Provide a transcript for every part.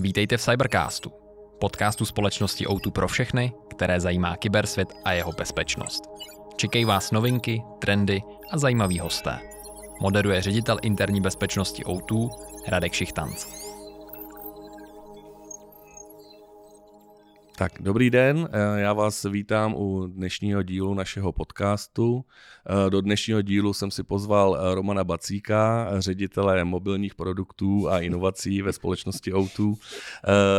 Vítejte v Cybercastu, podcastu společnosti O2 pro všechny, které zajímá kybersvět a jeho bezpečnost. Čekají vás novinky, trendy a zajímaví hosté. Moderuje ředitel interní bezpečnosti O2 Radek Šichtanc. Tak, dobrý den, eh, já vás vítám u dnešního dílu našeho podcastu. Eh, do dnešního dílu jsem si pozval eh, Romana Bacíka, ředitele mobilních produktů a inovací ve společnosti O2.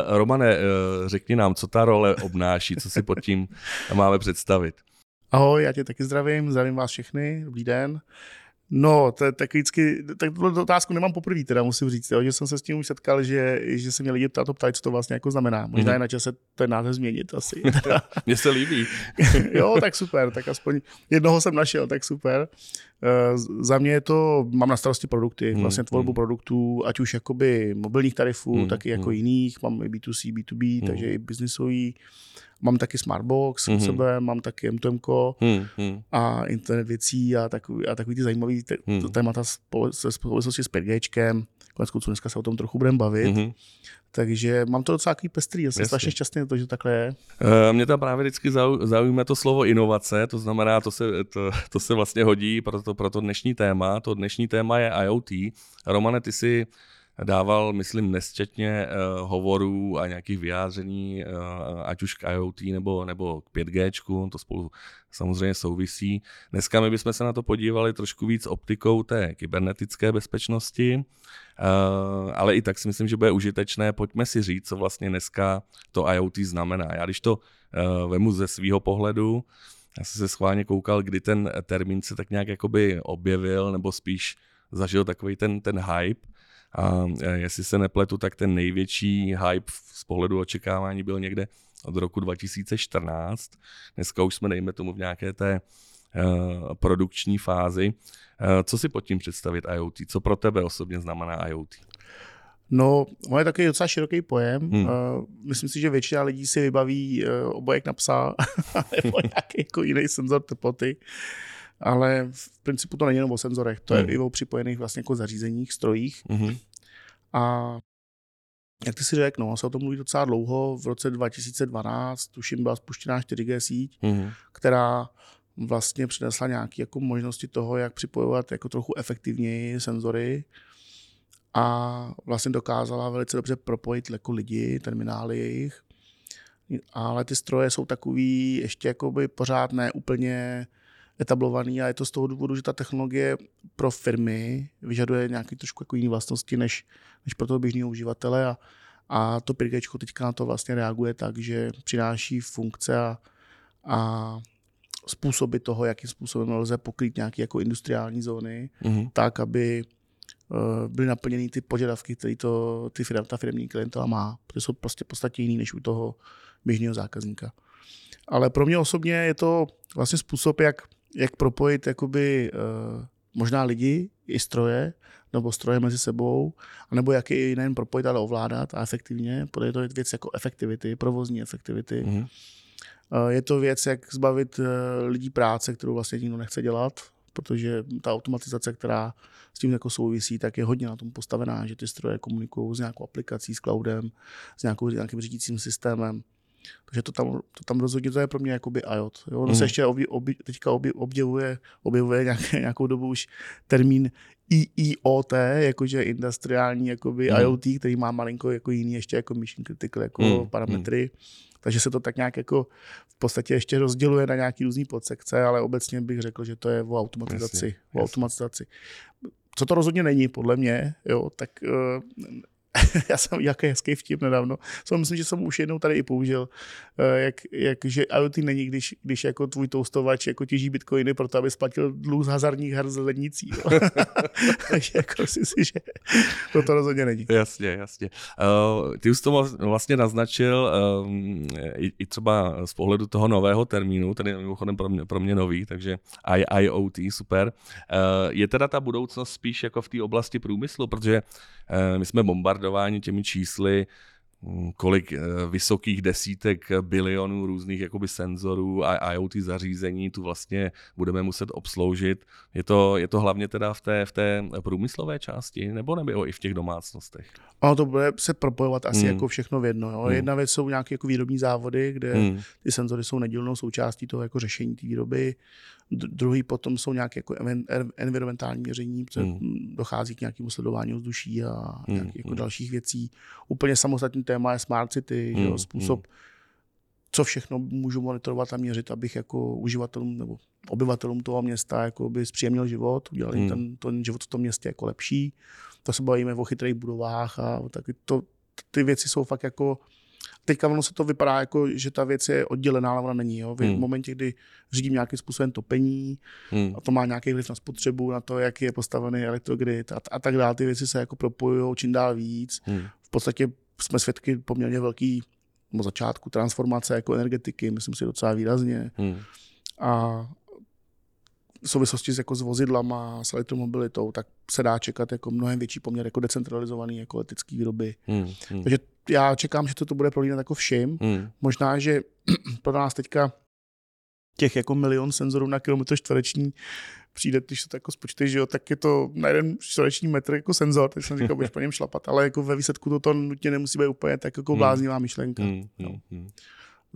Romane, řekni nám, co ta role obnáší, co si pod tím máme představit. Ahoj, já tě taky zdravím, zdravím vás všechny, dobrý den. No, to je tak vždycky, tak tuto otázku nemám poprvé, teda musím říct, jo, že jsem se s tím už setkal, že, že se mě lidi ptát, ptát, co to vlastně jako znamená. Možná mm-hmm. je na čase ten název změnit asi. Mně se líbí. jo, tak super, tak aspoň jednoho jsem našel, tak super. Uh, za mě je to, mám na starosti produkty, mm, vlastně tvorbu mm. produktů, ať už jakoby mobilních tarifů, mm, tak i jako mm. jiných, mám i B2C, B2B, mm. takže i biznisový. Mám taky Smartbox mm-hmm. sebe, mám taky M2M mm-hmm. a internet věcí a takový, a takový ty zajímavý te- mm. témata se společnosti s 5Gčkem. Konec konců dneska se o tom trochu budeme bavit. Mm-hmm. Takže mám to docela takový pestrý, já jsem strašně šťastný to, že takhle je. Uh, mě tam právě vždycky zaujíme to slovo inovace, to znamená, to se, to, to se vlastně hodí pro to, pro to dnešní téma. To dnešní téma je IoT. Romane, ty si dával, myslím, nesčetně uh, hovorů a nějakých vyjádření, uh, ať už k IoT nebo, nebo k 5G, to spolu samozřejmě souvisí. Dneska my bychom se na to podívali trošku víc optikou té kybernetické bezpečnosti, uh, ale i tak si myslím, že bude užitečné. Pojďme si říct, co vlastně dneska to IoT znamená. Já když to uh, vemu ze svého pohledu, já jsem se schválně koukal, kdy ten termín se tak nějak jakoby objevil, nebo spíš zažil takový ten, ten hype, a e, jestli se nepletu, tak ten největší hype z pohledu očekávání byl někde od roku 2014. Dneska už jsme, dejme tomu, v nějaké té uh, produkční fázi. Uh, co si pod tím představit IoT? Co pro tebe osobně znamená IoT? No, on je takový docela široký pojem. Hmm. Uh, myslím si, že většina lidí si vybaví uh, obojek na psa nebo nějaký jako jiný senzor teploty. Ale v principu to není jenom o senzorech, to hmm. je i o připojených vlastně jako zařízeních, strojích. Hmm. A jak ty si řekl, no, se o tom mluví docela dlouho. V roce 2012, tuším, byla spuštěná 4G síť, hmm. která vlastně přinesla nějaké jako možnosti toho, jak připojovat jako trochu efektivněji senzory a vlastně dokázala velice dobře propojit jako lidi, terminály jejich. Ale ty stroje jsou takový ještě jakoby pořád ne úplně etablovaný a je to z toho důvodu, že ta technologie pro firmy vyžaduje nějaké trošku jako jiné vlastnosti než, než pro toho běžného uživatele a, a to 5G teďka na to vlastně reaguje tak, že přináší funkce a, a způsoby toho, jakým způsobem lze pokrýt nějaké jako industriální zóny, mm-hmm. tak, aby uh, byly naplněny ty požadavky, které to, ty firm, ta firmní klientela má, protože jsou prostě podstatě jiný než u toho běžného zákazníka. Ale pro mě osobně je to vlastně způsob, jak jak propojit jakoby, uh, možná lidi i stroje, nebo stroje mezi sebou, anebo jak je nejen propojit, ale ovládat a efektivně, protože je to věc jako efektivity, provozní efektivity. Mm-hmm. Uh, je to věc, jak zbavit uh, lidí práce, kterou vlastně nikdo nechce dělat, protože ta automatizace, která s tím jako souvisí, tak je hodně na tom postavená, že ty stroje komunikují s nějakou aplikací, s cloudem, s nějakou, nějakým řídícím systémem. Takže to tam, to tam rozhodně to je pro mě jakoby IOT. Jo? Ono mm. se ještě obě, obě, teďka obě, objevuje, objevuje nějaké, nějakou dobu už termín IIoT, jakože industriální jakoby mm. IoT, který má malinko jako jiný ještě jako mission critical jako mm. parametry. Mm. Takže se to tak nějak jako v podstatě ještě rozděluje na nějaký různý podsekce, ale obecně bych řekl, že to je o automatizaci. Jasně, o automatizaci. Co to rozhodně není, podle mě, jo, tak uh, já jsem jaký hezký vtip nedávno. Jsem myslím, že jsem už jednou tady i použil, eh, jak, jak že IoT není, když, když jako tvůj toustovač jako těží bitcoiny pro to, aby splatil dluh z hazardních her z lednicí. Takže jako si si, že to, to rozhodně není. Jasně, jasně. Uh, ty už to vlastně naznačil um, i, i třeba z pohledu toho nového termínu, tedy mimochodem pro mě, pro mě nový, takže IoT, super. Uh, je teda ta budoucnost spíš jako v té oblasti průmyslu, protože uh, my jsme bombardováni bombardováni těmi čísly, hm, kolik eh, vysokých desítek bilionů různých jakoby senzorů a IoT zařízení tu vlastně budeme muset obsloužit. Je to, je to hlavně teda v té, v té průmyslové části, nebo nebo i v těch domácnostech? Ono to bude se propojovat asi hmm. jako všechno v jedno. Jo. Hmm. Jedna věc jsou nějaké jako výrobní závody, kde hmm. ty senzory jsou nedílnou součástí toho jako řešení té výroby. Druhý potom jsou nějaké jako environmentální měření, protože hmm. dochází k nějakému sledování vzduší a hmm. nějakých jako hmm. dalších věcí. Úplně samostatný téma je smart city, hmm. jo, způsob, hmm. co všechno můžu monitorovat a měřit, abych jako uživatelům nebo obyvatelům toho města jako by zpříjemnil život, udělal hmm. ten, ten život v tom městě jako lepší to se bavíme o chytrých budovách a taky to, ty věci jsou fakt jako teďka ono se to vypadá jako, že ta věc je oddělená, ale ona není. Jo? V hmm. momentě, kdy řídím nějakým způsobem topení hmm. a to má nějaký vliv na spotřebu, na to, jak je postavený elektrogrid a, a tak dále, ty věci se jako propojují čím dál víc. Hmm. V podstatě jsme svědky poměrně velký no, začátku transformace jako energetiky, myslím si docela výrazně. Hmm. A v souvislosti s, jako s vozidlama, s elektromobilitou, tak se dá čekat jako mnohem větší poměr jako decentralizovaný jako letecký výroby. Hmm, hmm. Takže já čekám, že to, to bude prolínat jako všim. Hmm. Možná, že pro nás teďka těch jako milion senzorů na kilometr čtvereční přijde, když to jako spočteš, že jo, tak je to na jeden čtvereční metr jako senzor, tak jsem říkal, budeš po něm šlapat, ale jako ve výsledku to, to nutně nemusí být úplně tak jako hmm. bláznivá myšlenka. Hmm, hmm, hmm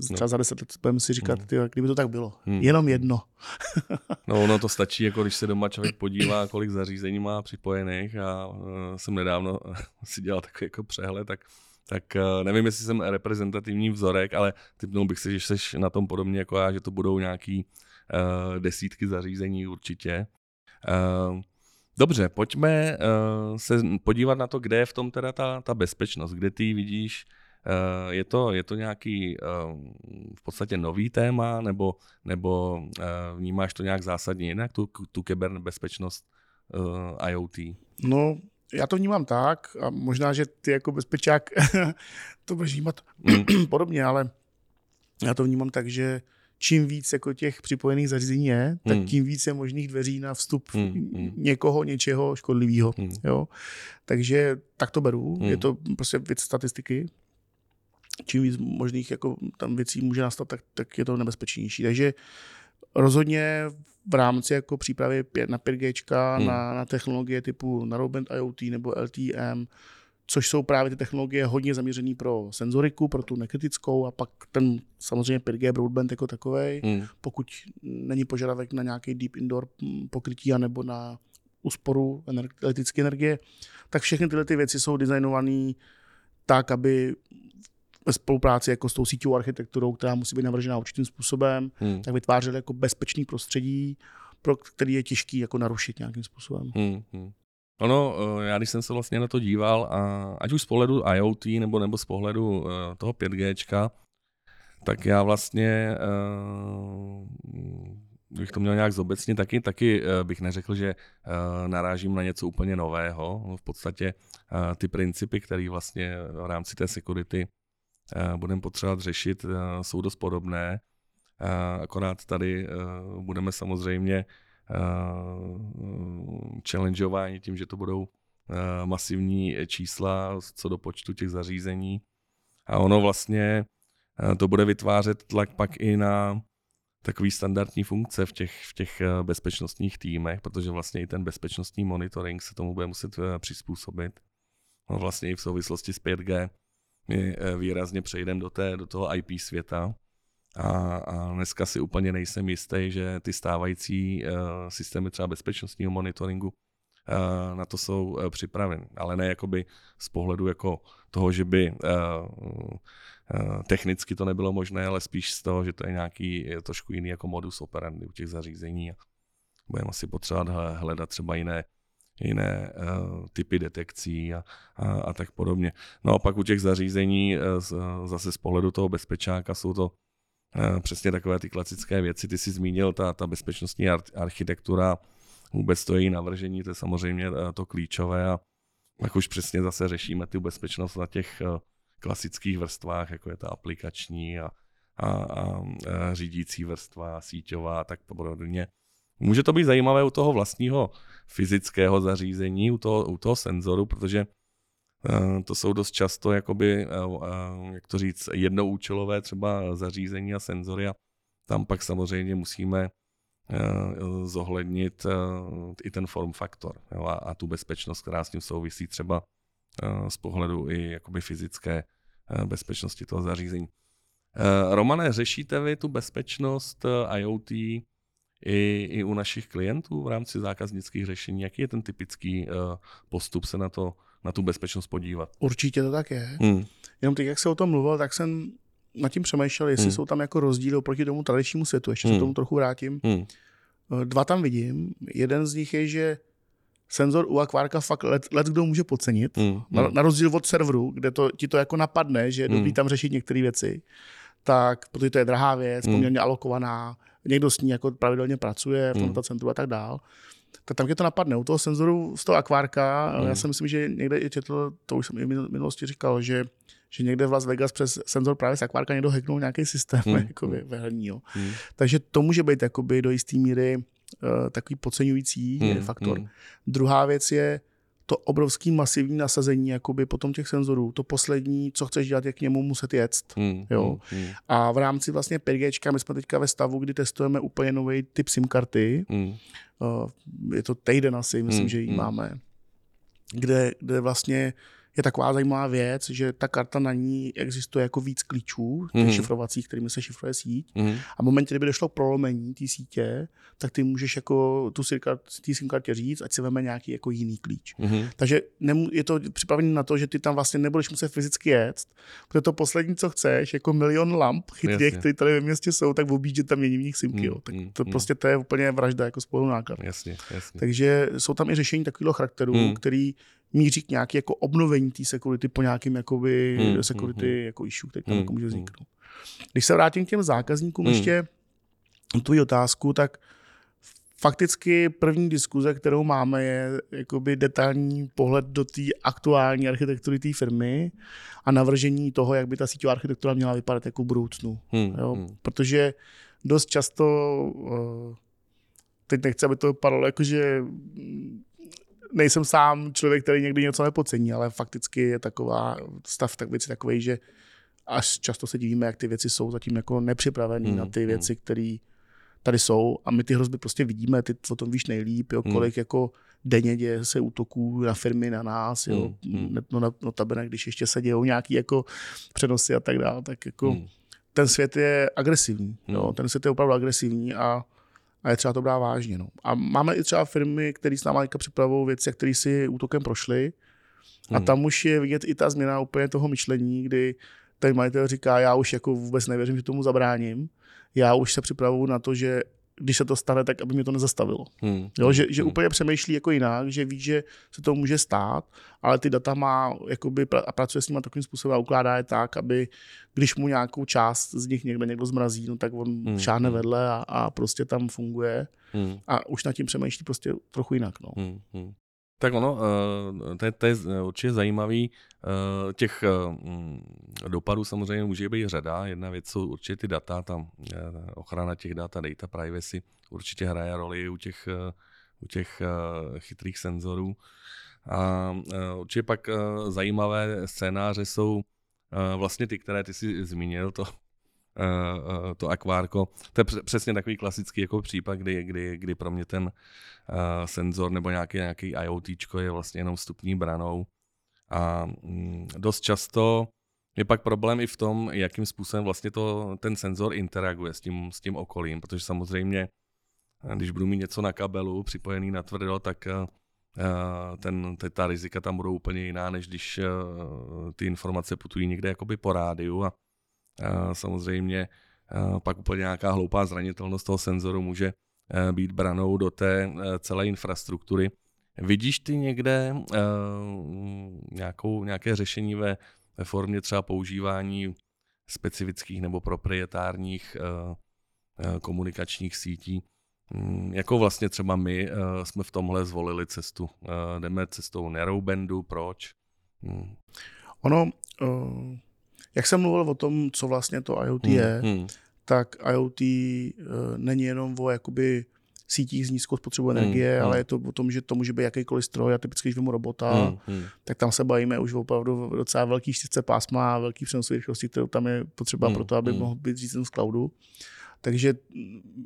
třeba no. za deset let budeme si říkat, hmm. ty, kdyby to tak bylo. Hmm. Jenom jedno. no ono to stačí, jako když se doma člověk podívá, kolik zařízení má připojených a uh, jsem nedávno si dělal takový jako přehled, tak tak uh, nevím, jestli jsem reprezentativní vzorek, ale typnul bych si, že jsi na tom podobně jako já, že to budou nějaký uh, desítky zařízení určitě. Uh, dobře, pojďme uh, se podívat na to, kde je v tom teda ta, ta bezpečnost, kde ty vidíš Eh, je to, je to nějaký eh, v podstatě nový téma, nebo, nebo eh, vnímáš to nějak zásadně jinak, tu, tu kybernebezpečnost IoT? No, já to vnímám tak a možná, že ty jako bezpečák to budeš vnímat mm. podobně, ale já to vnímám tak, že čím víc jako těch připojených zařízení je, tak mm. tím víc je možných dveří na vstup mm. někoho, něčeho škodlivého. Mm. Jo? Takže tak to beru. Mm. Je to prostě věc statistiky čím víc možných jako tam věcí může nastat, tak, tak je to nebezpečnější. Takže rozhodně v rámci jako přípravy na 5G, hmm. na, na technologie typu Narrowband IoT nebo LTM, což jsou právě ty technologie hodně zaměřené pro senzoriku, pro tu nekritickou a pak ten samozřejmě 5G broadband jako takový, hmm. pokud není požadavek na nějaký deep indoor pokrytí nebo na úsporu elektrické energie, tak všechny tyhle ty věci jsou designované tak, aby ve spolupráci jako s tou síťovou architekturou, která musí být navržena určitým způsobem, hmm. tak vytvářeli jako bezpečný prostředí, pro který je těžký jako narušit nějakým způsobem. Hmm. Hmm. Ono, eh, já když jsem se vlastně na to díval, a ať už z pohledu IoT nebo, nebo z pohledu eh, toho 5G, tak já vlastně uh, bych to měl nějak zobecně taky, taky bych neřekl, že narážím na něco úplně nového. No, v podstatě ty principy, které vlastně v rámci té security Eh, budeme potřebovat řešit, eh, jsou dost podobné. Eh, akorát tady budeme samozřejmě challengeováni tím, že to budou masivní čísla co do počtu těch zařízení. A ono vlastně to bude vytvářet tlak pak i na takový standardní funkce v těch, v těch bezpečnostních týmech, protože vlastně i ten bezpečnostní monitoring se tomu bude muset přizpůsobit. No vlastně i v souvislosti s 5G my eh, výrazně přejdeme do, té, do toho IP světa. A, a dneska si úplně nejsem jistý, že ty stávající uh, systémy třeba bezpečnostního monitoringu uh, na to jsou uh, připraveny. Ale ne jakoby z pohledu jako toho, že by uh, uh, technicky to nebylo možné, ale spíš z toho, že to je nějaký je trošku jiný jako modus operandi u těch zařízení. Budeme asi potřebovat hledat třeba jiné jiné uh, typy detekcí a, a, a tak podobně. No a pak u těch zařízení uh, zase z pohledu toho bezpečáka jsou to uh, přesně takové ty klasické věci. Ty jsi zmínil, ta, ta bezpečnostní ar- architektura, vůbec to její navržení, to je samozřejmě to klíčové a pak už přesně zase řešíme tu bezpečnost na těch uh, klasických vrstvách, jako je ta aplikační a, a, a, a řídící vrstva, síťová a tak podobně. Může to být zajímavé u toho vlastního fyzického zařízení, u toho, u toho senzoru, protože to jsou dost často, jakoby, jak to říct, jednoúčelové třeba zařízení a senzory a tam pak samozřejmě musíme zohlednit i ten form faktor a, a tu bezpečnost, která s tím souvisí třeba z pohledu i jakoby fyzické bezpečnosti toho zařízení. Romane, řešíte vy tu bezpečnost IoT i, i u našich klientů v rámci zákaznických řešení? Jaký je ten typický uh, postup se na, to, na tu bezpečnost podívat? Určitě to tak je. Hmm. Jenom teď, jak se o tom mluvil, tak jsem nad tím přemýšlel, jestli hmm. jsou tam jako rozdíly oproti tomu tradičnímu světu. Ještě hmm. se tomu trochu vrátím. Hmm. Eh, dva tam vidím. Jeden z nich je, že senzor u akvárka fakt let, let kdo může podcenit. Hmm. Na, na rozdíl od serveru, kde to, ti to jako napadne, že je dobrý hmm. tam řešit některé věci, tak protože to je drahá věc, hmm. poměrně alokovaná, někdo s ní jako pravidelně pracuje v tomto hmm. centru a tak dál, tak tam je to napadne. U toho senzoru z toho akvárka, hmm. já si myslím, že někde i četl, to už jsem i v minulosti říkal, že že někde v Las Vegas přes senzor právě z akvárka někdo hacknul nějaký systém hmm. jako ve herní. Hmm. Takže to může být jakoby do jisté míry uh, takový podceňující hmm. faktor. Hmm. Druhá věc je, to obrovský masivní nasazení jakoby potom těch senzorů. To poslední, co chceš dělat, je k němu muset jet. Hmm, jo. Hmm, hmm. A v rámci vlastně 5G, my jsme teďka ve stavu, kdy testujeme úplně nový typ SIM karty. Hmm. Uh, je to týden asi, myslím, hmm, že ji hmm. máme. Kde, kde vlastně je taková zajímavá věc, že ta karta na ní existuje jako víc klíčů, těch mm. šifrovacích, kterými se šifruje síť. Mm. A v momentě, kdyby došlo k prolomení té sítě, tak ty můžeš jako tu SIM kartě říct, ať si veme nějaký jako jiný klíč. Mm. Takže je to připravené na to, že ty tam vlastně nebudeš muset fyzicky jet, protože to poslední, co chceš, jako milion lamp chytrých, které tady ve městě jsou, tak objíždět tam mění v nich simky. Mm. Jo. Tak to mm. prostě to je úplně vražda jako spolu náklad. Jasně, jasně. Takže jsou tam i řešení takového charakteru, mm. který míří k nějaké jako obnovení té security po nějakým jakoby hmm, security hmm, jako issue, který tam hmm, jako může hmm. vzniknout. Když se vrátím k těm zákazníkům hmm. ještě tvoji otázku, tak fakticky první diskuze, kterou máme, je jakoby detailní pohled do té aktuální architektury té firmy a navržení toho, jak by ta síťová architektura měla vypadat jako v budoucnu. Hmm, jo? Hmm. Protože dost často, eh, teď nechci, aby to vypadalo jako, že nejsem sám člověk, který někdy něco nepocení, ale fakticky je taková stav tak věci takový, že až často se divíme, jak ty věci jsou zatím jako nepřipravený mm, na ty hmm. věci, které tady jsou a my ty hrozby prostě vidíme, ty o tom víš nejlíp, jo, hmm. kolik mm. jako denně děje se útoků na firmy, na nás, jo, mm. no, no, notabene, když ještě se dějou nějaký jako přenosy a tak dále, tak jako mm. ten svět je agresivní, mm. jo, ten svět je opravdu agresivní a a je třeba to brát vážně. No. A máme i třeba firmy, které s námi připravují věci, které si útokem prošly. A hmm. tam už je vidět i ta změna úplně toho myšlení, kdy ten majitel říká, já už jako vůbec nevěřím, že tomu zabráním. Já už se připravuju na to, že když se to stane, tak aby mě to nezastavilo. Hmm. Jo, že, že hmm. úplně přemýšlí jako jinak, že ví, že se to může stát, ale ty data má jakoby, a pracuje s nimi takovým způsobem a ukládá je tak, aby když mu nějakou část z nich někde někdo zmrazí, no, tak on hmm. šáhne hmm. vedle a, a prostě tam funguje hmm. a už nad tím přemýšlí prostě trochu jinak. No. Hmm. Tak ono, eh, to je, to je určitě zajímavý. Eh, těch mm, dopadů samozřejmě může být řada. Jedna věc jsou určitě ty data, tam eh, ochrana těch dat a data privacy určitě hraje roli u těch, u těch chytrých senzorů. A určitě pak zajímavé scénáře jsou vlastně ty, které ty si zmínil, to uh, to akvárko. To je přesně takový klasický jako případ, kdy, kdy, kdy pro mě ten uh, senzor nebo nějaký, nějaký IoT je vlastně jenom vstupní branou. A um, dost často je pak problém i v tom, jakým způsobem vlastně to, ten senzor interaguje s tím, s tím okolím, protože samozřejmě, když budu mít něco na kabelu připojený na tvrdo, tak ten, ta rizika tam budou úplně jiná, než když ty informace putují někde jakoby po rádiu a Samozřejmě pak úplně nějaká hloupá zranitelnost toho senzoru může být branou do té celé infrastruktury. Vidíš ty někde nějakou, nějaké řešení ve, formě třeba používání specifických nebo proprietárních komunikačních sítí, hm, jako vlastně třeba my jsme v tomhle zvolili cestu. Jdeme cestou narrowbandu, proč? Hm. Ono, uh jak jsem mluvil o tom, co vlastně to IoT hmm, je, hmm. tak IoT uh, není jenom o jakoby sítích s nízkou spotřebou energie, Hmm, ale hmm. je to o tom, že to může být jakýkoliv stroj a typicky, když vemu robota, Hmm, hmm. tak tam se bavíme už opravdu docela velký štířce pásma a velký přenosové rychlosti, kterou tam je potřeba Hmm, pro to, aby hmm. mohl být řízen z cloudu. Takže mm,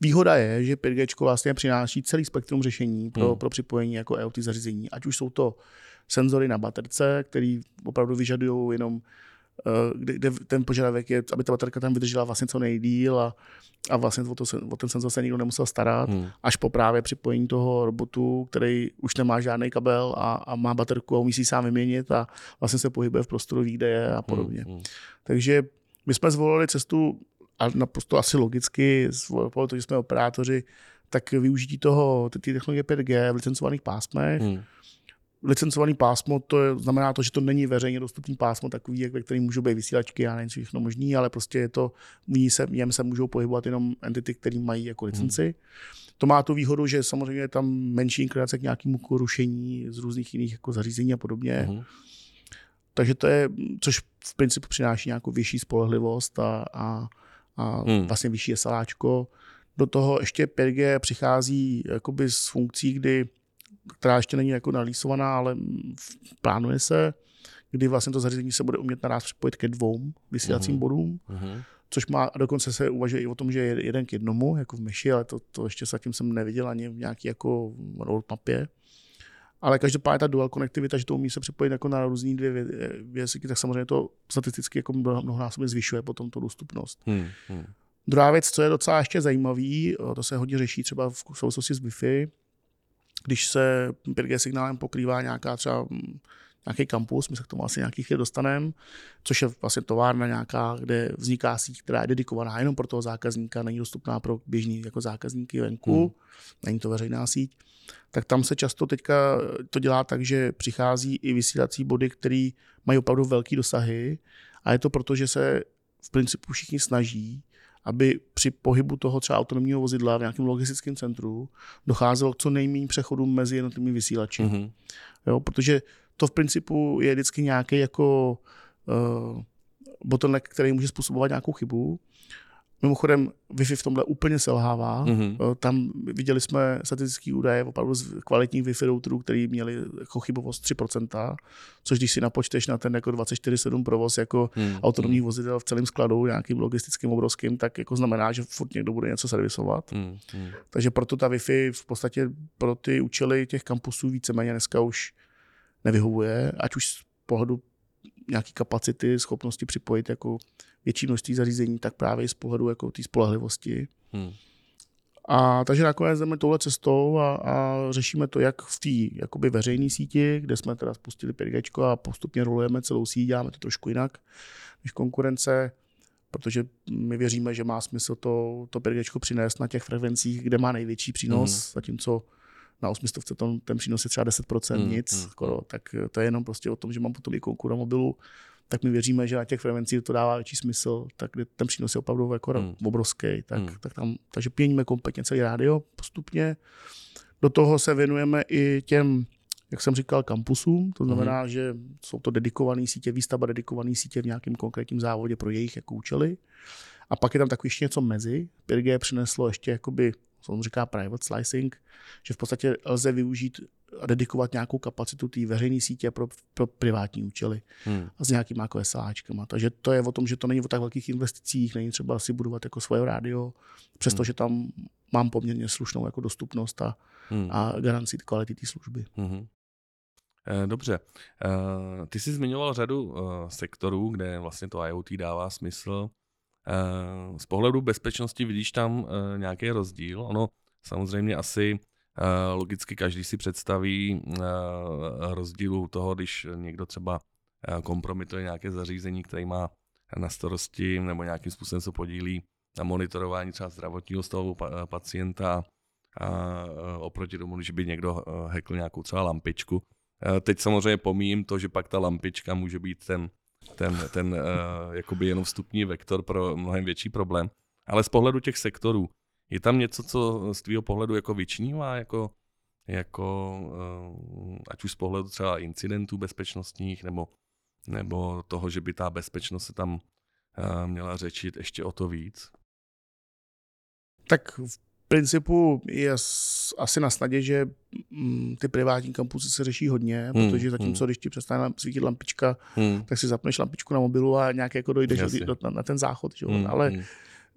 výhoda je, že 5G vlastně přináší celý spektrum řešení pro, Hmm. pro připojení jako IoT zařízení, ať už jsou to senzory na baterce, který opravdu vyžadují jenom eh, kde, kde ten požadavek je, aby ta baterka tam vydržela vlastně co nejdíl a, a vlastně o, to, o ten senzor se nikdo nemusel starat, Hmm. až po právě připojení toho robotu, který už nemá žádný kabel a, a má baterku a umí si sám vyměnit a vlastně se pohybuje v prostoru, ví, kde je a podobně. Hmm. Takže my jsme zvolili cestu a naprosto asi logicky, zvolili to, že jsme operátoři, tak využití toho, ty technologie 5G v licencovaných pásmech. Hmm. Licencovaný pásmo, to je, znamená to, že to není veřejně dostupný pásmo, takový, jak ve kterém můžou být vysílačky a nevím, všechno možný, ale prostě je to, v se, něm se můžou pohybovat jenom entity, které mají jako licenci. To má tu výhodu, že samozřejmě je tam menší inklinace k nějakému rušení z různých jiných jako zařízení a podobně. Hmm. Takže to je, což v principu přináší nějakou vyšší spolehlivost a, a, a Hmm. hmm. vlastně vyšší SLAčko. Do toho ještě 5G přichází jakoby s funkcí, kdy, která ještě není jako nalísovaná, ale plánuje se, kdy vlastně to zařízení se bude umět naraz připojit ke dvou vysílacím Mhm. bodům, Hmm. což má, a dokonce se uvažuje i o tom, že je jeden k jednomu, jako v Meši, ale to, to ještě zatím jsem neviděl ani v nějaký jako roadmapě. Ale každopádně ta dual konektivita, že to umí se připojit jako na různý dvě vě- věci, tak samozřejmě to statisticky jako mnoho- mnohonásobně zvyšuje potom tu dostupnost. Hmm. Hmm. Druhá věc, co je docela ještě zajímavý, to se hodně řeší třeba v souvislosti s Wi-Fi, když se 5G signálem pokrývá nějaká třeba mm, nějaký kampus, my se k tomu asi nějaký chvíli dostaneme, což je vlastně továrna nějaká, kde vzniká síť, která je dedikovaná jenom pro toho zákazníka, není dostupná pro běžný jako zákazníky venku, Hmm. hmm. není to veřejná síť, tak tam se často teďka to dělá tak, že přichází i vysílací body, které mají opravdu velký dosahy a je to proto, že se v principu všichni snaží, aby při pohybu toho třeba autonomního vozidla v nějakém logistickém centru docházelo k co nejméně přechodům mezi jednotlivými vysílači. Hmm. Jo, protože to v principu je vždycky nějaký jako uh, bottleneck, který může způsobovat nějakou chybu. Mimochodem, Wi-Fi v tomhle úplně selhává. Mhm. Eh, Tam viděli jsme statistické údaje opravdu z kvalitních Wi-Fi routerů, který měli jako chybovost 3%, což když si napočteš na ten jako 24-7 provoz jako Hmm. autonomních vozidel v celém skladu, nějakým logistickým obrovským, tak jako znamená, že furt někdo bude něco servisovat. Hmm. Hmm. Takže proto ta Wi-Fi v podstatě pro ty účely těch kampusů víceméně dneska už nevyhovuje, ať už z pohledu nějaký kapacity, schopnosti připojit jako větší množství zařízení, tak právě z pohledu jako té spolehlivosti. Hmm. A takže nakonec jdeme touhle cestou a, a řešíme to jak v té jakoby veřejné síti, kde jsme teda spustili 5G a postupně rolujeme celou síť, děláme to trošku jinak než konkurence, protože my věříme, že má smysl to, to 5G přinést na těch frekvencích, kde má největší přínos, Mhm. mm. zatímco na 800 ten, ten přínos je třeba 10%, Mhm, mm. nic, mhm. skoro, tak to je jenom prostě o tom, že mám potom i konkura mobilu, tak my věříme, že na těch frekvencích to dává větší smysl, tak ten přínos je opravdu jako Hmm. mm. obrovský, tak, Hmm. mm. tak tam, takže pěníme kompletně celý rádio postupně. Do toho se věnujeme i těm, jak jsem říkal, kampusům, to znamená, mm. že jsou to dedikované sítě, výstavba dedikované sítě v nějakém konkrétním závodě pro jejich jako účely. A pak je tam takový ještě něco mezi. 5G přineslo ještě jakoby, co on říká private slicing, že v podstatě lze využít a dedikovat nějakou kapacitu té veřejné sítě pro, pro privátní účely Hmm. a s nějakýma jako SAčkama. Takže to je o tom, že to není o tak velkých investicích, není třeba si budovat jako svoje rádio, přestože tam mám poměrně slušnou jako dostupnost a, Hmm. a garanci kvality té služby. Mhm. Eh, Dobře. Eh, Ty jsi zmiňoval řadu eh, sektorů, kde vlastně to IoT dává smysl. Z pohledu bezpečnosti vidíš tam nějaký rozdíl? Ono samozřejmě asi logicky každý si představí eh, rozdíl u toho, když někdo třeba eh, kompromituje nějaké zařízení, které má na starosti nebo nějakým způsobem se podílí na monitorování třeba zdravotního stavu pa- pacienta a eh, oproti tomu, když by někdo eh, hackl nějakou třeba lampičku. Eh, Teď samozřejmě pomíjím to, že pak ta lampička může být ten, ten, ten jakoby jenom vstupní vektor pro mnohem větší problém. Ale z pohledu těch sektorů, je tam něco, co z tvýho pohledu jako vyčnívá, jako, jako uh, ať už z pohledu třeba incidentů bezpečnostních, nebo, nebo toho, že by ta bezpečnost se tam uh, měla řečit ještě o to víc? Tak v principu je asi na snadě, že mm, ty privátní kampusy se řeší hodně, hmm, protože zatímco, hmm. když ti přestane svítit lampička, hmm. tak si zapneš lampičku na mobilu a nějak jako dojdeš do, na, na ten záchod. Že? Hmm, Ale hmm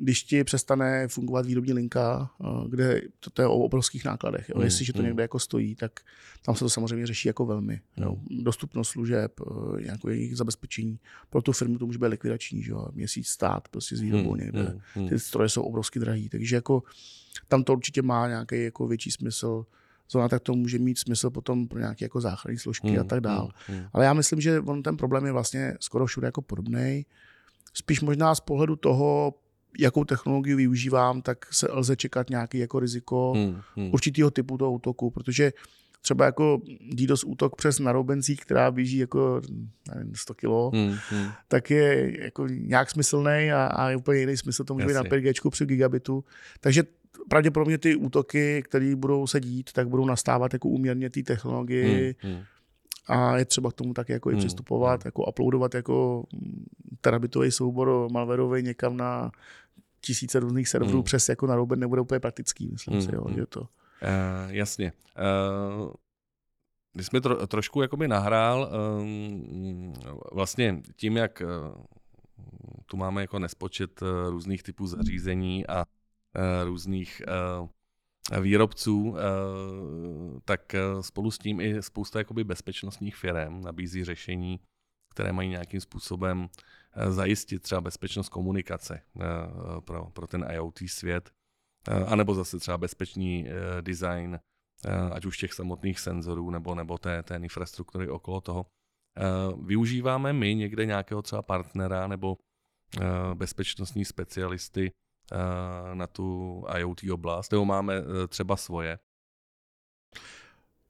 když ti přestane fungovat výrobní linka, eh, kde to, to je o obrovských nákladech. Jo. Mm, Jestliže to mm. někde jako stojí, tak tam se to samozřejmě řeší jako velmi. Jo. Mm. Dostupnost služeb, eh, nějaké jejich zabezpečení. Pro tu firmu to může být likvidační, že jo. měsíc stát prostě s výrobou někde. Ty stroje jsou obrovsky drahý, takže jako tam to určitě má nějaký jako větší smysl zóna, tak to může mít smysl potom pro nějaké jako záchranné složky mm, a tak dál. Mm, mm. Ale já myslím, že on ten problém je vlastně skoro všude jako podobný. Spíš možná z pohledu toho, jakou technologii využívám, tak se lze čekat nějaký jako riziko hmm, hmm. určitého typu toho útoku, protože třeba jako DDoS útok přes naroubencí, která běží jako nevím, 100 kilo, hmm, hmm. tak je jako nějak smyslný a, a je úplně jiný smysl to může být na 5G při gigabitu. Takže pravděpodobně ty útoky, které budou se dít, tak budou nastávat jako úměrně té technologii hmm, hmm. a je třeba k tomu tak jako i hmm, přistupovat, hmm. jako uploadovat jako terabitový soubor malwareový někam na tisíce různých serverů hmm. přes jako narouben nebude úplně praktický, myslím hmm. si, jo, hmm. že to. Uh, jasně. Uh, když jsme tro, trošku jakoby nahrál, um, vlastně tím, jak uh, tu máme jako nespočet uh, různých typů zařízení a uh, různých uh, výrobců, uh, tak uh, spolu s tím i spousta jakoby bezpečnostních firm nabízí řešení, které mají nějakým způsobem Eh, zajistit třeba bezpečnost komunikace eh, pro, pro ten IoT svět, eh, anebo zase třeba bezpečný design, ať už těch samotných senzorů nebo, nebo té, té infrastruktury okolo toho. Využíváme my někde nějakého třeba partnera nebo bezpečnostní specialisty na tu IoT oblast, nebo máme třeba svoje?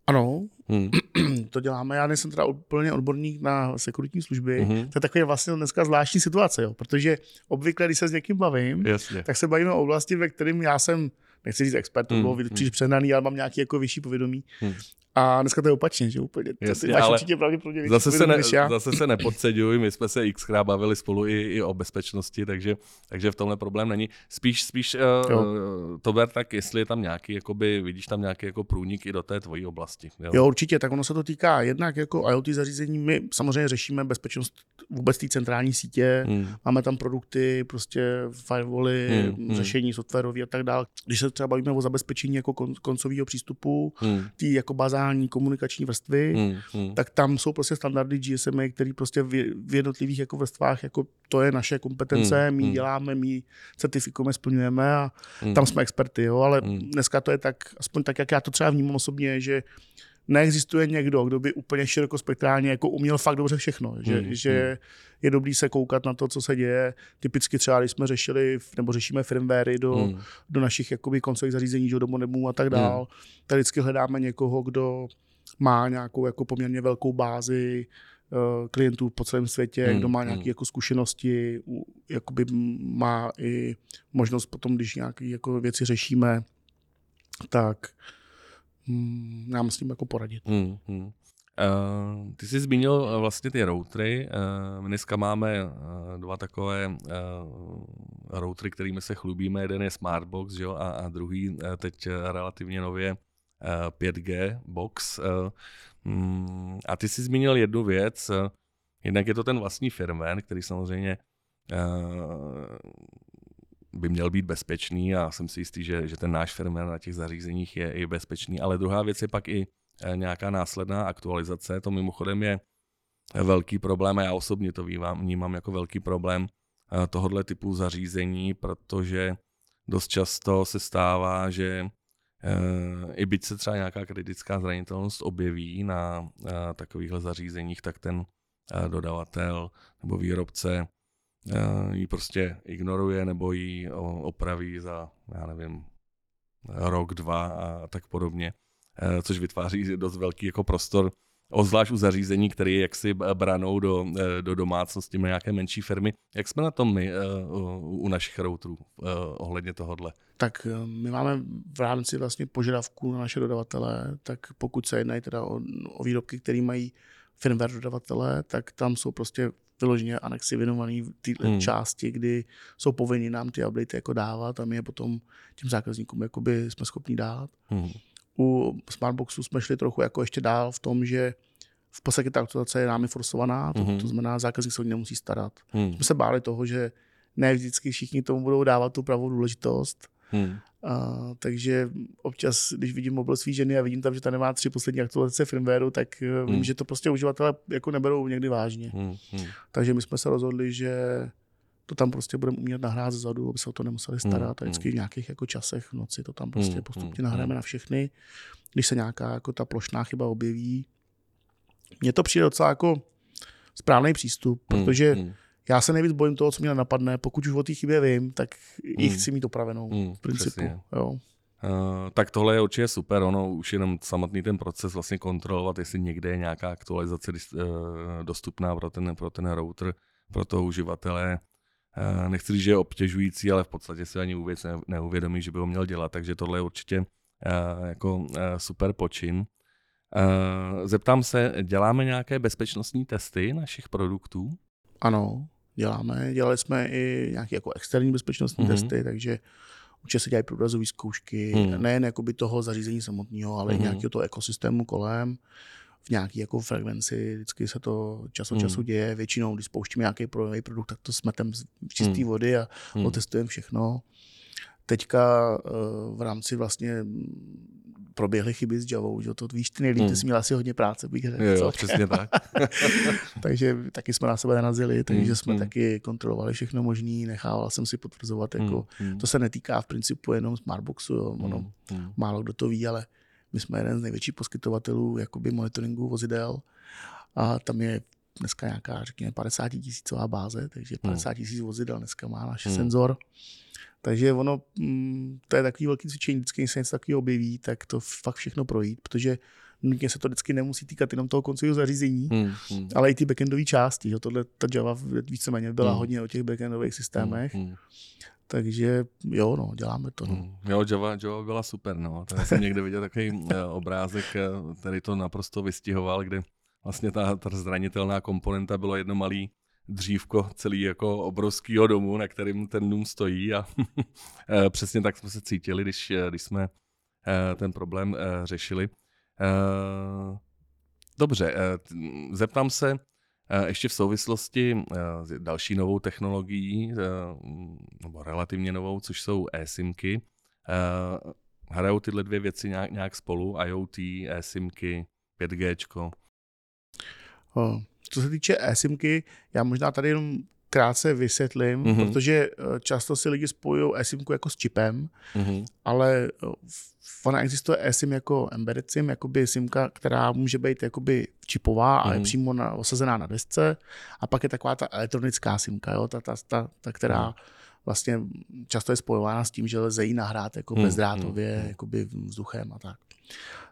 Ano, hmm. to děláme. Já nejsem teda úplně odborník na sekuritní služby. Hmm. To je takový vlastně dneska zvláštní situace, jo, protože obvykle, když se s někým bavím, Jasně. tak se bavíme o oblasti, ve kterém já jsem nechci říct expert, to bylo hmm. příliš přehnaný, ale mám nějaký jako vyšší povědomí. Hmm. A dneska to je opačně, že úplně. Jasně, ty máš ale určitě pravděpodobně zase se, ne, zase se nepodceďuj, my jsme se xkrát bavili spolu i, i o bezpečnosti, takže, takže v tomhle problém není. Spíš, spíš uh, to ber tak, jestli je tam nějaký, jakoby, vidíš tam nějaký jako průnik i do té tvojí oblasti. Jo? jo, určitě, tak ono se to týká jednak jako IoT zařízení, my samozřejmě řešíme bezpečnost vůbec té centrální sítě, hmm. máme tam produkty, prostě firewally, hmm. hmm. řešení softwarové a tak dále. Když se třeba bavíme o zabezpečení jako kon, koncového přístupu, hmm. tý jako bazální basální komunikační vrstvy, hmm, hmm. tak tam jsou prostě standardy GSM, které prostě v, v jednotlivých jako vrstvách, jako to je naše kompetence, hmm, my hmm. děláme, my certifikujeme, splňujeme a hmm. tam jsme experty, jo, ale hmm. dneska to je tak, aspoň tak, jak já to třeba vnímám osobně, že neexistuje někdo, kdo by úplně širokospektrálně jako uměl fakt dobře všechno. Že, hmm, že hmm. je dobrý se koukat na to, co se děje. Typicky třeba, když jsme řešili nebo řešíme firmwary do, hmm. do našich jakoby koncových zařízení, do modemů a tak hmm. dál, hmm. tak vždycky hledáme někoho, kdo má nějakou jako poměrně velkou bázi uh, klientů po celém světě, hmm. kdo má nějaké hmm. jako zkušenosti, jakoby má i možnost potom, když nějaké jako věci řešíme, tak hmm, nám s tím jako poradit. Hmm, hmm. Uh, ty jsi zmínil uh, vlastně ty routery. Uh, my dneska máme uh, dva takové uh, routery, kterými se chlubíme. Jeden je Smartbox jo? A, a druhý uh, teď relativně nově uh, 5G Box. Uh, um, a ty jsi zmínil jednu věc. Uh, jednak je to ten vlastní firmware, který samozřejmě uh, by měl být bezpečný a jsem si jistý, že, že ten náš firmware na těch zařízeních je, je bezpečný. Ale druhá věc je pak i eh, nějaká následná aktualizace. To mimochodem je velký problém a já osobně to vnímám, vnímám jako velký problém eh, tohohle typu zařízení, protože dost často se stává, že eh, i byť se třeba nějaká kritická zranitelnost objeví na takovýchhle zařízeních, tak ten dodavatel nebo výrobce ji prostě ignoruje nebo ji opraví za, já nevím, rok, dva a tak podobně, eh, což vytváří dost velký jako prostor, ozvlášť u zařízení, které je jaksi branou do, eh, do domácnosti na nějaké menší firmy. Jak jsme na tom my u našich routerů ohledně tohohle? Tak my máme v rámci vlastně požadavků na naše dodavatele, tak pokud se jednají teda o, o výrobky, které mají firmware dodavatele, tak tam jsou prostě vyloženě anexi věnovaný v této Hmm. hmm. části, kdy jsou povinni nám ty updaty jako dávat a my je potom těm zákazníkům jakoby jsme schopni dát. Hmm. U Smartboxu jsme šli trochu jako ještě dál v tom, že v podstatě ta aktualizace je námi forsovaná, to, Mhm. to znamená, zákazník se o ní nemusí starat. Hmm. Jsme se báli toho, že ne vždycky všichni tomu budou dávat tu pravou důležitost, Hmm. a, takže občas, když vidím mobil svý ženy a vidím tam, že ta nemá tři poslední aktualizace firmwareu, tak hmm. vím, Hmm. že to prostě uživatelé jako neberou někdy vážně. Hmm. Hmm. Takže my jsme se rozhodli, že to tam prostě budeme umět nahrát zezadu, aby se o to nemuseli starat. A vždycky v nějakých jako časech v noci to tam prostě Hmm, postupně hmm, nahráme hmm. na všechny. Když se nějaká jako ta plošná chyba objeví. Mně to přijde docela jako správný přístup, protože Hmm. Já se nejvíc bojím toho, co mě napadne. Pokud už o té chybě vím, tak ji Hmm. chci mít opravenou. Hmm. V principu. Přesně. Jo. Uh, tak tohle je určitě super, ono už jenom samotný ten proces vlastně kontrolovat, jestli někde je nějaká aktualizace uh, dostupná pro ten, pro ten router, pro toho uživatele. Uh, nechci říct, že je obtěžující, ale v podstatě si ani vůbec ne- neuvědomí, že by ho měl dělat, takže tohle je určitě uh, jako uh, super počin. Zeptám se, děláme nějaké bezpečnostní testy našich produktů? Ano, děláme. Dělali jsme i nějaké jako externí bezpečnostní Mhm. mm-hmm. testy, takže určitě se dělají průrazové zkoušky, Mhm. mm. nejen jakoby toho zařízení samotného, ale Mhm. mm-hmm. i nějakého toho ekosystému kolem. V nějaké jako frekvenci vždycky se to čas od Mhm. času děje. Většinou, když spouštíme nějaký produkt, tak to smetem z čisté Mhm. vody a Hmm. otestujeme všechno. Teďka eh, v rámci vlastně mm, proběhly chyby s Javou, že to víš, ty nejlíp, Hmm. ty jsi měl asi hodně práce, bych řekl. Jo, jo, přesně tak. takže taky jsme na sebe narazili, takže Mm, jsme mm. taky kontrolovali všechno možné, nechával jsem si potvrzovat, jako, Hmm. to se netýká v principu jenom Smartboxu, jo, ono, Hmm. Hmm. málo kdo to ví, ale my jsme jeden z největších poskytovatelů jakoby monitoringu vozidel a tam je dneska nějaká, řekněme, 50 tisícová báze, takže 50 tisíc vozidel dneska má náš Hmm. senzor. Takže ono, mm, to je takový velký cvičení, vždycky, když se něco takového objeví, tak to fakt všechno projít, protože nutně se to vždycky nemusí týkat jenom toho koncového zařízení, Hmm. Hmm. ale i ty backendové části. Jo. Tohle, ta Java víceméně byla Hmm. hodně o těch backendových systémech, Hmm. takže jo, no, děláme to. No. Hmm. Jo, Java, Java byla super, no. Já jsem někde viděl takový uh, obrázek, uh, který to naprosto vystihoval, kde vlastně ta, ta zranitelná komponenta bylo jedno malý dřívko celý jako obrovského domu, na kterým ten dům stojí a eh, přesně tak jsme se cítili, když, eh, když jsme eh, ten problém řešili. Dobře, zeptám se, ještě v souvislosti s další novou technologií, nebo relativně novou, což jsou e-simky. Hrajou tyhle dvě věci nějak, nějak spolu, IoT, e-simky, 5G? Co se týče eSIMky, já možná tady jenom krátce vysvětlím, Mhm. mm-hmm. protože eh, často si lidi spojují eSIMku jako s čipem, Mhm. ale eh, ona existuje eSIM jako embedded SIM, jakoby SIMka, která může být jakoby čipová a je Mhm. přímo na, osazená na desce a pak je taková ta elektronická SIMka, jo, ta, ta, ta, ta která Mhm. vlastně často je spojována s tím, že lze ji nahrát jako Mhm. bezdrátově, Mhm. jakoby vzduchem a tak.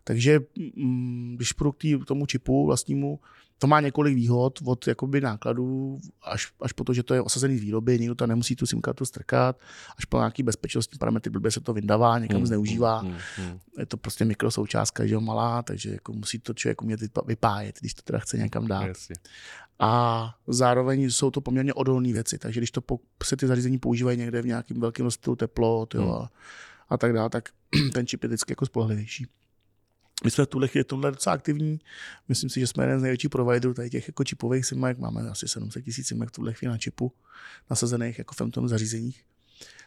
Takže mm, když půjdu k tomu čipu vlastnímu, to má několik výhod od jakoby nákladů až, až po to, že to je osazený z výroby, nikdo tam nemusí tu SIM kartu strkat, až po nějaký bezpečnostní parametry, blbě se to vyndává, někam Mhm. zneužívá. Mhm. Mhm. Je to prostě mikrosoučástka, že jo, malá, takže jako musí to člověk umět vypájet, když to teda chce někam dát. Jasně. A zároveň jsou to poměrně odolné věci, takže když to po, se ty zařízení používají někde v nějakém velkém rozptylu teplot Hmm. a, a tak dále, tak ten čip je vždycky jako spolehlivější. My jsme v tuhle chvíli tomhle docela aktivní. Myslím si, že jsme jeden z největších providerů tady těch jako čipových simek. Máme asi 700 tisíc simek v tuhle chvíli na čipu nasazených jako v tom zařízeních.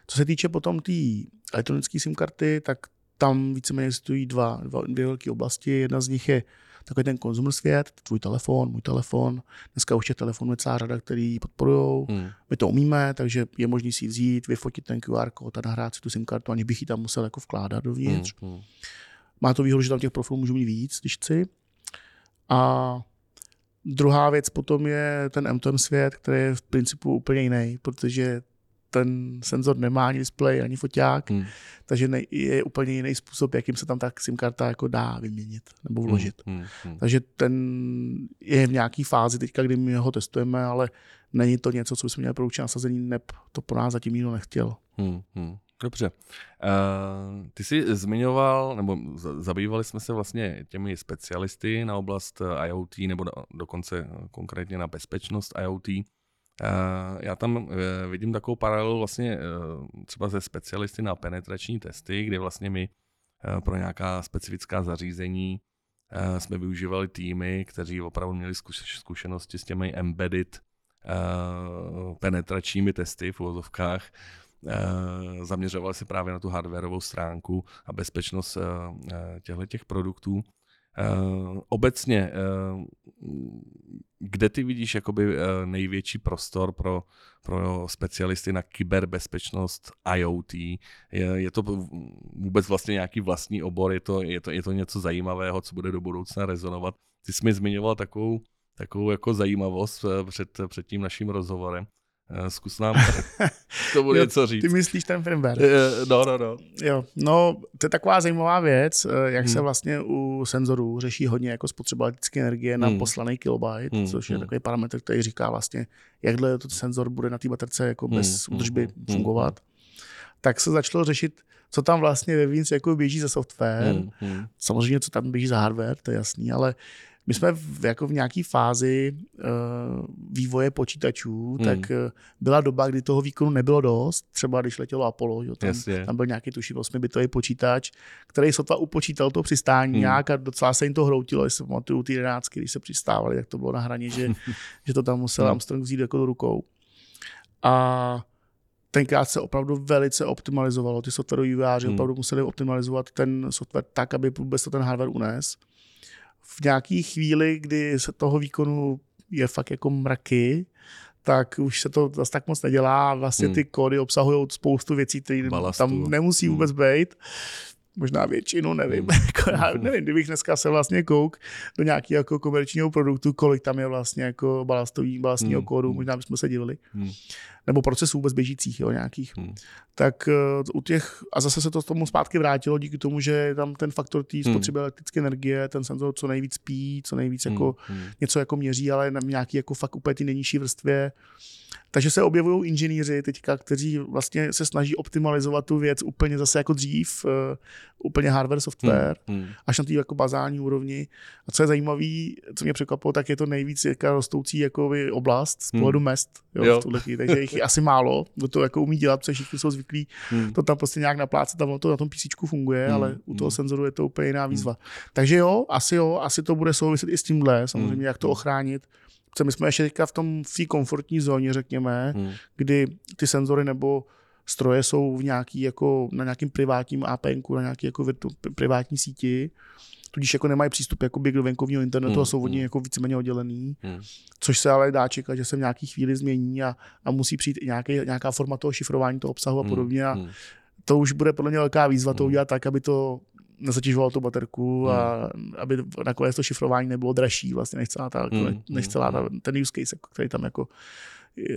Co se týče potom té tý elektronické SIM karty, tak tam víceméně existují dva, dva, dvě velké oblasti. Jedna z nich je takový ten konzumer svět, tvůj telefon, můj telefon. Dneska už těch telefonů je celá řada, který podporují. Mhm. My to umíme, takže je možné si vzít, vyfotit ten QR kód a nahrát si tu SIM kartu, aniž bych ji tam musel jako vkládat dovnitř. Mhm. Má to výhodu, že tam těch profilů můžu mít víc, když chci. A druhá věc potom je ten M2M svět, který je v principu úplně jiný, protože ten senzor nemá ani displej, ani foťák, Mhm. takže ne, je úplně jiný způsob, jakým se tam ta SIM karta jako dá vyměnit nebo vložit. Mhm. Mhm. Takže ten je v nějaké fázi teďka, kdy my ho testujeme, ale není to něco, co bychom měli pro určitě nasazení, neb to po nás zatím nikdo nechtěl. Hmm, hmm. Dobře. Uh, ty jsi zmiňoval, nebo zabývali jsme se vlastně těmi specialisty na oblast eh, IoT, nebo dokonce konkrétně na bezpečnost IoT. Uh, já tam uh, vidím takovou paralelu vlastně třeba ze specialisty na penetrační testy, kde vlastně my pro nějaká specifická zařízení jsme využívali týmy, kteří opravdu měli zkušenosti s těmi embedded penetračními testy v uvozovkách, uh, zaměřovali se právě na tu hardwareovou stránku a bezpečnost uh, těchto těch produktů. Obecně, kde ty vidíš jakoby největší prostor pro, pro specialisty na kyberbezpečnost IoT? Je, je to vůbec vlastně nějaký vlastní obor? Je to, je, to, je to něco zajímavého, co bude do budoucna rezonovat? Ty jsi mi zmiňoval takovou takovou jako zajímavost eh, před, před tím naším rozhovorem. Eh, zkus nám to bude něco říct. Ty myslíš ten firmware? Eh, no, no, no. Jo, no, to je taková zajímavá věc, jak hmm. se vlastně u senzorů řeší hodně jako spotřeba elektrické energie na hmm. poslaný kilobyte, hmm. což je hmm. takový parametr, který říká vlastně, jak dlouho to senzor bude na té baterce jako bez hmm. údržby hmm. fungovat. Tak se začalo řešit, co tam vlastně vevnitř jako běží za software. Hmm. Hmm. Samozřejmě, co tam běží za hardware, to je jasný, ale my jsme v, jako v nějaké fázi uh, vývoje počítačů, hmm. tak uh, byla doba, kdy toho výkonu nebylo dost, třeba když letělo Apollo, jo, tam, tam byl nějaký tuším 8-bitový počítač, který sotva upočítal to přistání hmm. nějak a docela se jim to hroutilo, jestli pamatuju ty jedenáctky, když se přistávali, tak to bylo na hraně, že, že to tam musel hmm. Armstrong vzít jako do rukou. A tenkrát se opravdu velice optimalizovalo. Ty softwarové vývojáři hmm. opravdu museli optimalizovat ten software tak, aby vůbec to ten hardware unes v nějaký chvíli, kdy se toho výkonu je fakt jako mraky, tak už se to zase tak moc nedělá. Vlastně hmm. ty kódy obsahují spoustu věcí, které tam nemusí hmm. vůbec být možná většinu, nevím. Hmm. Jako já nevím, kdybych dneska se vlastně kouk do nějakého jako komerčního produktu, kolik tam je vlastně jako balastový, balastního hmm. kódu, hmm. možná bychom se divili. Hmm. Nebo procesů vůbec běžících, jo, nějakých. Hmm. Tak uh, u těch, a zase se to tomu zpátky vrátilo díky tomu, že tam ten faktor té hmm. spotřeby hmm. elektrické energie, ten senzor co nejvíc pí, co nejvíc hmm. jako hmm. něco jako měří, ale na nějaký jako fakt úplně ty nejnižší vrstvě. Takže se objevují inženýři teďka, kteří vlastně se snaží optimalizovat tu věc úplně zase jako dřív, uh, úplně hardware, software, hmm, hmm. až na té jako bazální úrovni. A co je zajímavé, co mě překvapilo, tak je to nejvíc jaká rostoucí jako oblast z hmm. pohledu hmm. mest jo, jo. V tuhle takže jich je asi málo, kdo to jako umí dělat, protože všichni jsou zvyklí hmm. to tam prostě nějak naplácet, tam to na tom PC funguje, hmm. ale u toho hmm. senzoru je to úplně jiná výzva. Hmm. Takže jo, asi jo, asi to bude souviset i s tímhle, samozřejmě, hmm. jak to ochránit my jsme ještě teďka v tom v té komfortní zóně, řekněme, hmm. kdy ty senzory nebo stroje jsou v nějaký, jako, na nějakým privátním APN, na nějaký jako virtu, privátní síti, tudíž jako nemají přístup jako do venkovního internetu hmm. a jsou od něj hmm. jako víceméně oddělený, hmm. což se ale dá čekat, že se v nějaký chvíli změní a, a musí přijít i nějaký, nějaká forma toho šifrování toho obsahu a hmm. podobně a hmm. to už bude podle mě velká výzva to udělat tak, aby to nezatěžoval tu baterku a hmm. aby nakonec to šifrování nebylo dražší vlastně než celá, ta, hmm. než celá ta, hmm. ten use case, který tam jako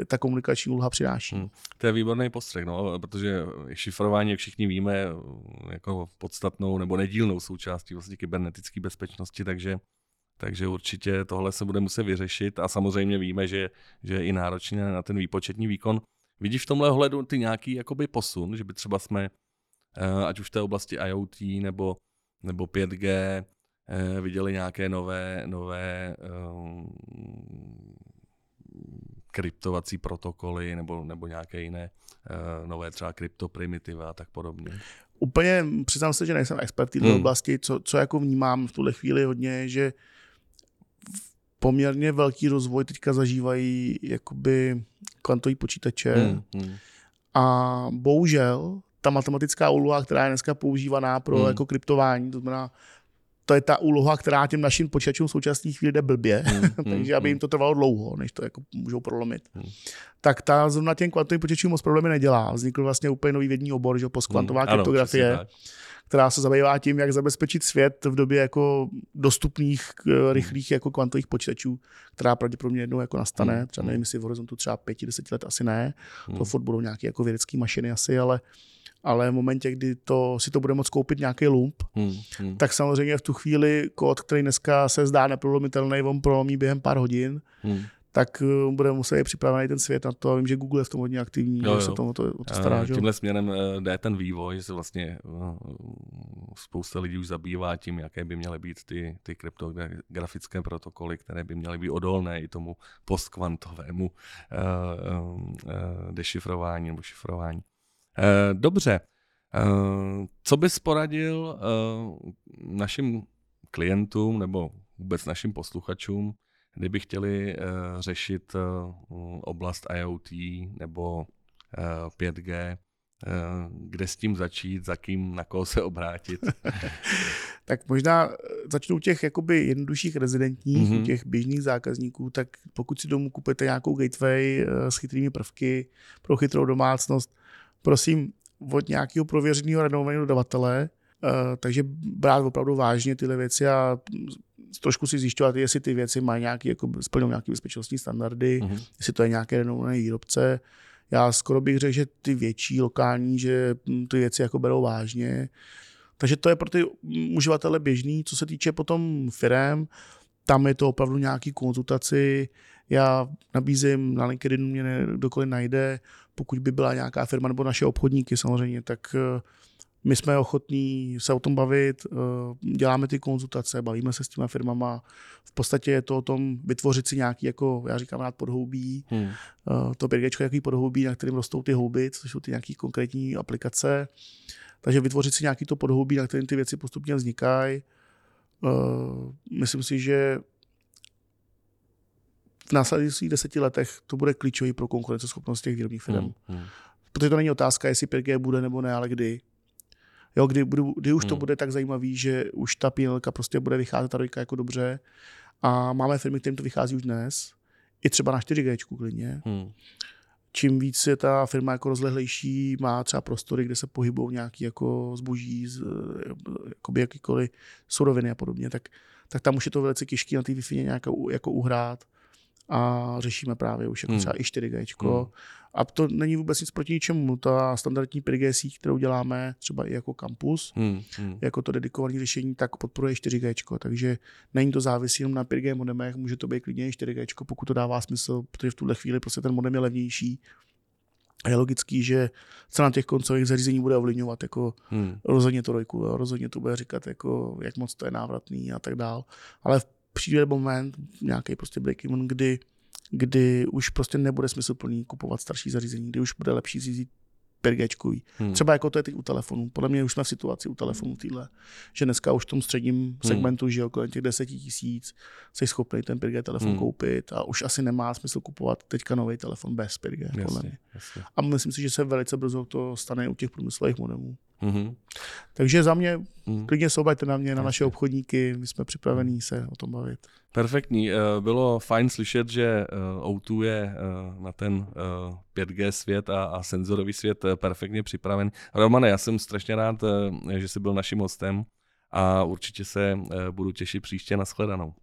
ta komunikační úloha přináší. Hmm. To je výborný postřeh, no, protože šifrování, jak všichni víme, jako podstatnou nebo nedílnou součástí vlastně kybernetické bezpečnosti, takže takže určitě tohle se bude muset vyřešit a samozřejmě víme, že, že je i náročné na ten výpočetní výkon. Vidíš v tomhle ohledu ty nějaký jakoby posun, že by třeba jsme Eh, ať už v té oblasti IoT nebo, nebo 5G, eh, viděli nějaké nové, nové um, kryptovací protokoly nebo, nebo nějaké jiné uh, nové třeba kryptoprimitivy a tak podobně. Úplně přiznám se, že nejsem expert v této hmm. oblasti. Co, co jako vnímám v tuhle chvíli hodně, že poměrně velký rozvoj teďka zažívají jakoby kvantový počítače. Hmm. Hmm. A bohužel ta matematická úloha, která je dneska používaná pro hmm. jako kryptování, to znamená, to je ta úloha, která těm našim počítačům v současné chvíli jde blbě, hmm. takže aby jim hmm. to trvalo dlouho, než to jako můžou prolomit. Hmm. Tak ta zrovna těm kvantovým počítačům moc problémy nedělá. Vznikl vlastně úplně nový vědní obor, že postkvantová hmm. kryptografie. Ano, která se zabývá tím, jak zabezpečit svět v době jako dostupných, eh, rychlých jako kvantových počítačů, která pravděpodobně jednou jako nastane. Třeba nevím, jestli v horizontu třeba pěti, deseti let asi ne. To furt budou nějaké jako vědecké mašiny asi, ale ale v momentě, kdy to, si to bude moct koupit nějaký lump, hmm, hmm. tak samozřejmě v tu chvíli kód, který dneska se zdá neprolomitelný, on prolomí během pár hodin, hmm. tak uh, bude muset připravený ten svět na to. A vím, že Google je v tom hodně aktivní, jo, jo. se tomu to, o to stará. Že? Tímhle směrem jde ten vývoj, že se vlastně spousta lidí už zabývá tím, jaké by měly být ty, ty kryptografické protokoly, které by měly být odolné i tomu postkvantovému uh, uh, dešifrování nebo šifrování. Uh, dobře. Uh, co bys poradil uh, našim klientům nebo vůbec našim posluchačům, kdyby chtěli řešit oblast IoT nebo uh, 5G, uh, kde s tím začít, za kým, na koho se obrátit? tak možná začnu těch jakoby jednodušších rezidentních, mm-hmm. u těch běžných zákazníků, tak pokud si domů kupujete nějakou gateway s chytrými prvky pro chytrou domácnost, prosím, od nějakého prověřeného renomovaného dodavatele, Uh, takže brát opravdu vážně tyhle věci a trošku si zjišťovat, jestli ty věci mají nějaký, jako splňují nějaké bezpečnostní standardy, mm-hmm. jestli to je nějaké renomované výrobce. Já skoro bych řekl, že ty větší lokální, že ty věci jako berou vážně. Takže to je pro ty uživatele běžný. Co se týče potom firem, tam je to opravdu nějaký konzultaci. Já nabízím na LinkedInu, mě kdokoliv najde, pokud by byla nějaká firma nebo naše obchodníky samozřejmě, tak eh, my jsme ochotní se o tom bavit, eh, děláme ty konzultace, bavíme se s těma firmama. V podstatě je to o tom vytvořit si nějaký, jako já říkám rád podhoubí, hmm. Eh, to 5G jaký podhoubí, na kterým rostou ty houby, což jsou ty nějaké konkrétní aplikace. Takže vytvořit si nějaký to podhoubí, na kterým ty věci postupně vznikají. Myslím si, že v následujících deseti letech to bude klíčový pro konkurenceschopnost těch výrobních firm. Hmm, hmm. Protože to není otázka, jestli 5G bude nebo ne, ale kdy. Jo, kdy, kdy, kdy už hmm. to bude tak zajímavý, že už ta PNLka prostě bude vycházet ta jako dobře. A máme firmy, kterým to vychází už dnes. I třeba na 4G klidně. Hmm. Čím víc je ta firma jako rozlehlejší, má třeba prostory, kde se pohybují nějaký jako zboží, z, jakoby jakýkoliv suroviny a podobně, tak, tak tam už je to velice těžké na té Wi-Fi nějak jako uhrát a řešíme právě už jako hmm. třeba i 4G. Hmm. A to není vůbec nic proti ničemu. Ta standardní 5G síť, kterou děláme třeba i jako kampus, hmm. Hmm. jako to dedikované řešení, tak podporuje 4G. Takže není to závisí jenom na 5G modemech, může to být klidně i 4G, pokud to dává smysl, protože v tuhle chvíli prostě ten modem je levnější. A je logický, že cena těch koncových zařízení bude ovlivňovat jako hmm. rozhodně to rojku, rozhodně to bude říkat, jako, jak moc to je návratný a tak dál. Ale v přijde moment, nějaký prostě break even, kdy, kdy už prostě nebude smysluplný kupovat starší zařízení, kdy už bude lepší zjistit 5G. Hmm. Třeba jako to je teď u telefonu. Podle mě už jsme v situaci u telefonu týhle, že dneska už v tom středním hmm. segmentu, hmm. že kolem těch 10 tisíc jsi schopný ten 5G telefon hmm. koupit a už asi nemá smysl kupovat teďka nový telefon bez 5G. Jasně, jasně. A myslím si, že se velice brzo to stane u těch průmyslových modemů. Mm-hmm. Takže za mě mm. klidně se obaďte na mě, na naše obchodníky, my jsme připravení se o tom bavit. Perfektní. Eh, bylo fajn slyšet, že eh, O2 je eh, na ten 5G svět a, a senzorový svět perfektně připraven. Romane, já jsem strašně rád, že jsi byl naším hostem a určitě se eh, budu těšit příště na shledanou.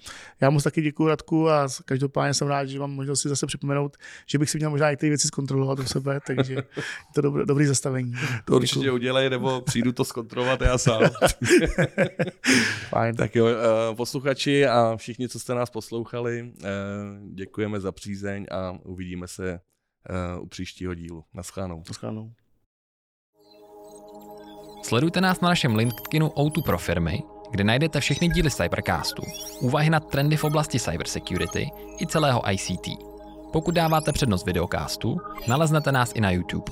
Já moc taky děkuji Radku a každopádně jsem rád, že mám možnost si zase připomenout, že bych si měl možná i ty věci zkontrolovat u sebe, takže je to dobrý, dobrý zastavení. To děkuju. určitě udělej, nebo přijdu to zkontrolovat já sám. Fajn. Tak jo, eh, posluchači a všichni, co jste nás poslouchali, eh, děkujeme za přízeň a uvidíme se u příštího dílu. Naschledanou. Naschledanou. Sledujte nás na našem LinkedInu O2 pro firmy, kde najdete všechny díly Cybercastu, úvahy na trendy v oblasti cybersecurity i celého ICT. Pokud dáváte přednost videocastu, naleznete nás i na YouTube.